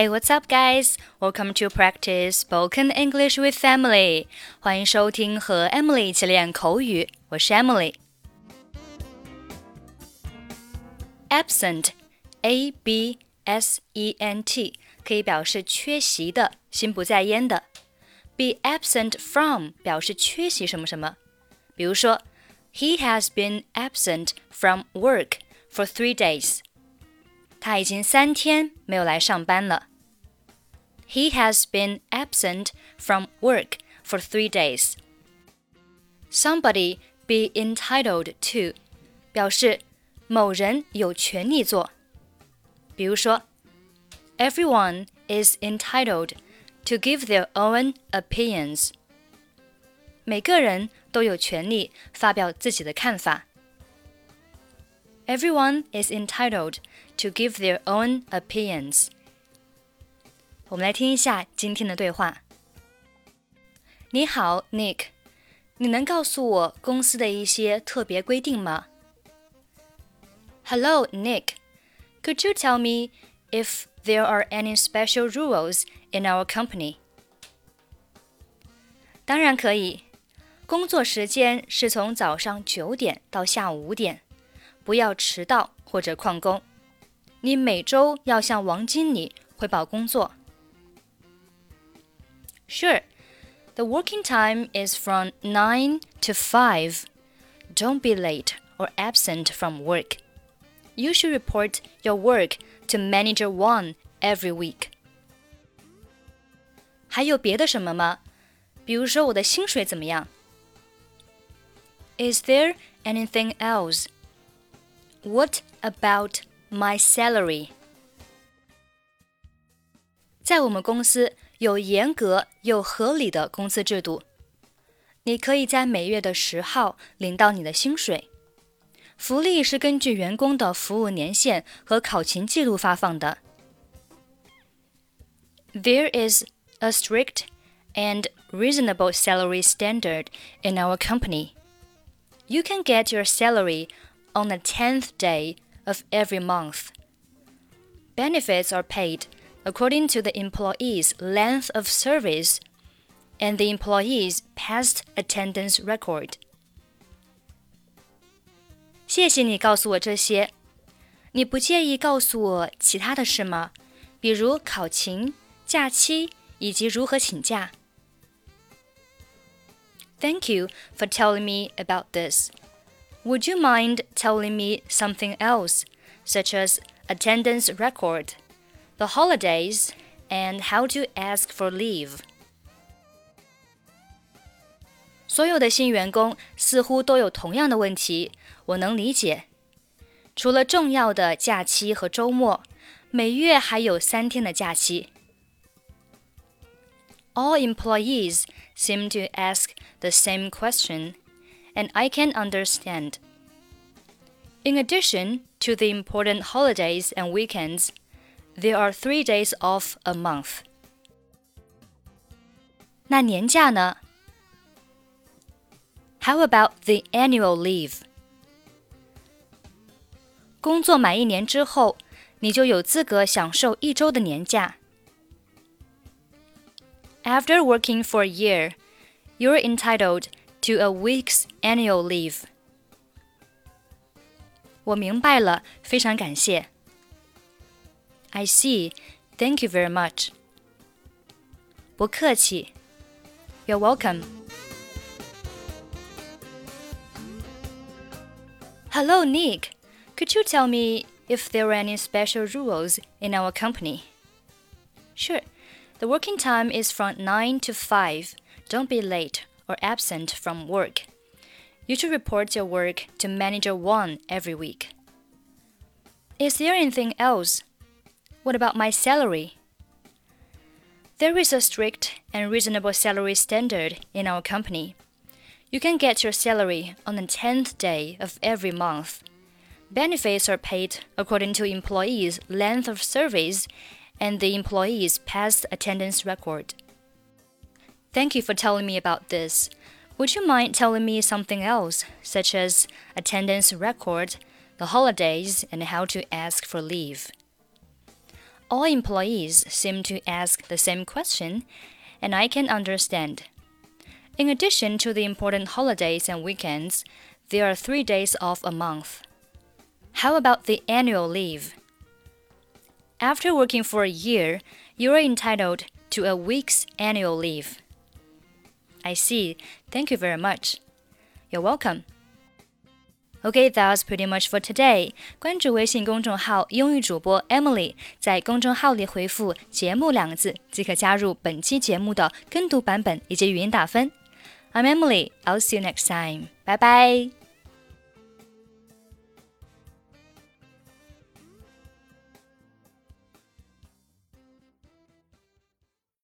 Hey, what's up, guys? Welcome to practice spoken English with Emily. 欢迎收听和 Emily 一起练口语。我是 Emily。Absent, a b s e n t，可以表示缺席的、心不在焉的。Be absent from 表示缺席什么什么。比如说，He has been absent from work for three days. 他已经三天没有来上班了。 He has been absent from work for three days. Somebody be entitled to 表示某人有权利做。比如说，Everyone is entitled to give their own opinions. 每个人都有权利发表自己的看法。Everyone is entitled to give their own opinions. 我们来听一下今天的对话。你好，Nick，你能告诉我公司的一些特别规定吗？Hello, Nick. Could you tell me if there are any special rules in our company? 当然可以。工作时间是从早上九点到下午五点。不要迟到或者旷工。你每周要向王经理汇报工作。Sure. The working time is from 9 to 5. Don't be late or absent from work. You should report your work to manager Wang every week. is there anything else? What about my salary? 在我们公司有严格又合理的工资制度。你可以在每月的十号领到你的薪水。福利是根据员工的服务年限和考勤记录发放的。There is a strict and reasonable salary standard in our company. You can get your salary on the 10th day of every month. Benefits are paid according to the employee's length of service and the employee's past attendance record. 谢谢你告诉我这些。你不介意告诉我其他的事吗？比如考勤、假期以及如何请假。Thank you for telling me about this. Would you mind telling me something else, such as attendance record, the holidays, and how to ask for leave? 所有的新员工似乎都有同样的问题，我能理解。除了重要的假期和周末，每月还有三天的假期。All employees seem to ask the same question and I can understand. In addition to the important holidays and weekends, there are three days off a month. 那年假呢? How about the annual leave? 工作满一年之后，你就有资格享受一周的年假。After working for a year, you're entitled to a week's annual leave. 我明白了，非常感谢。 I see. Thank you very much. 不客气。You're welcome. Hello, Nick. Could you tell me if there are any special rules in our company? Sure. The working time is from 9 to 5. Don't be late or absent from work. You should report your work to Manager Wang every week. Is there anything else? What about my salary? There is a strict and reasonable salary standard in our company. You can get your salary on the 10th day of every month. Benefits are paid according to employees' length of service and the employee's past attendance record. Thank you for telling me about this. Would you mind telling me something else, such as attendance record, the holidays, and how to ask for leave? All employees seem to ask the same question, and I can understand. In addition to the important holidays and weekends, there are three days off a month. How about the annual leave? After working for a year, you are entitled to a week's annual leave. I see. Thank you very much. You're welcome. Okay, that's pretty much for today. 关注微信公众号“英语主播 Emily”，在公众号里回复“节目”两个字，即可加入本期节目的跟读版本以及语音打分。I'm Emily. I'll see you next time. 拜拜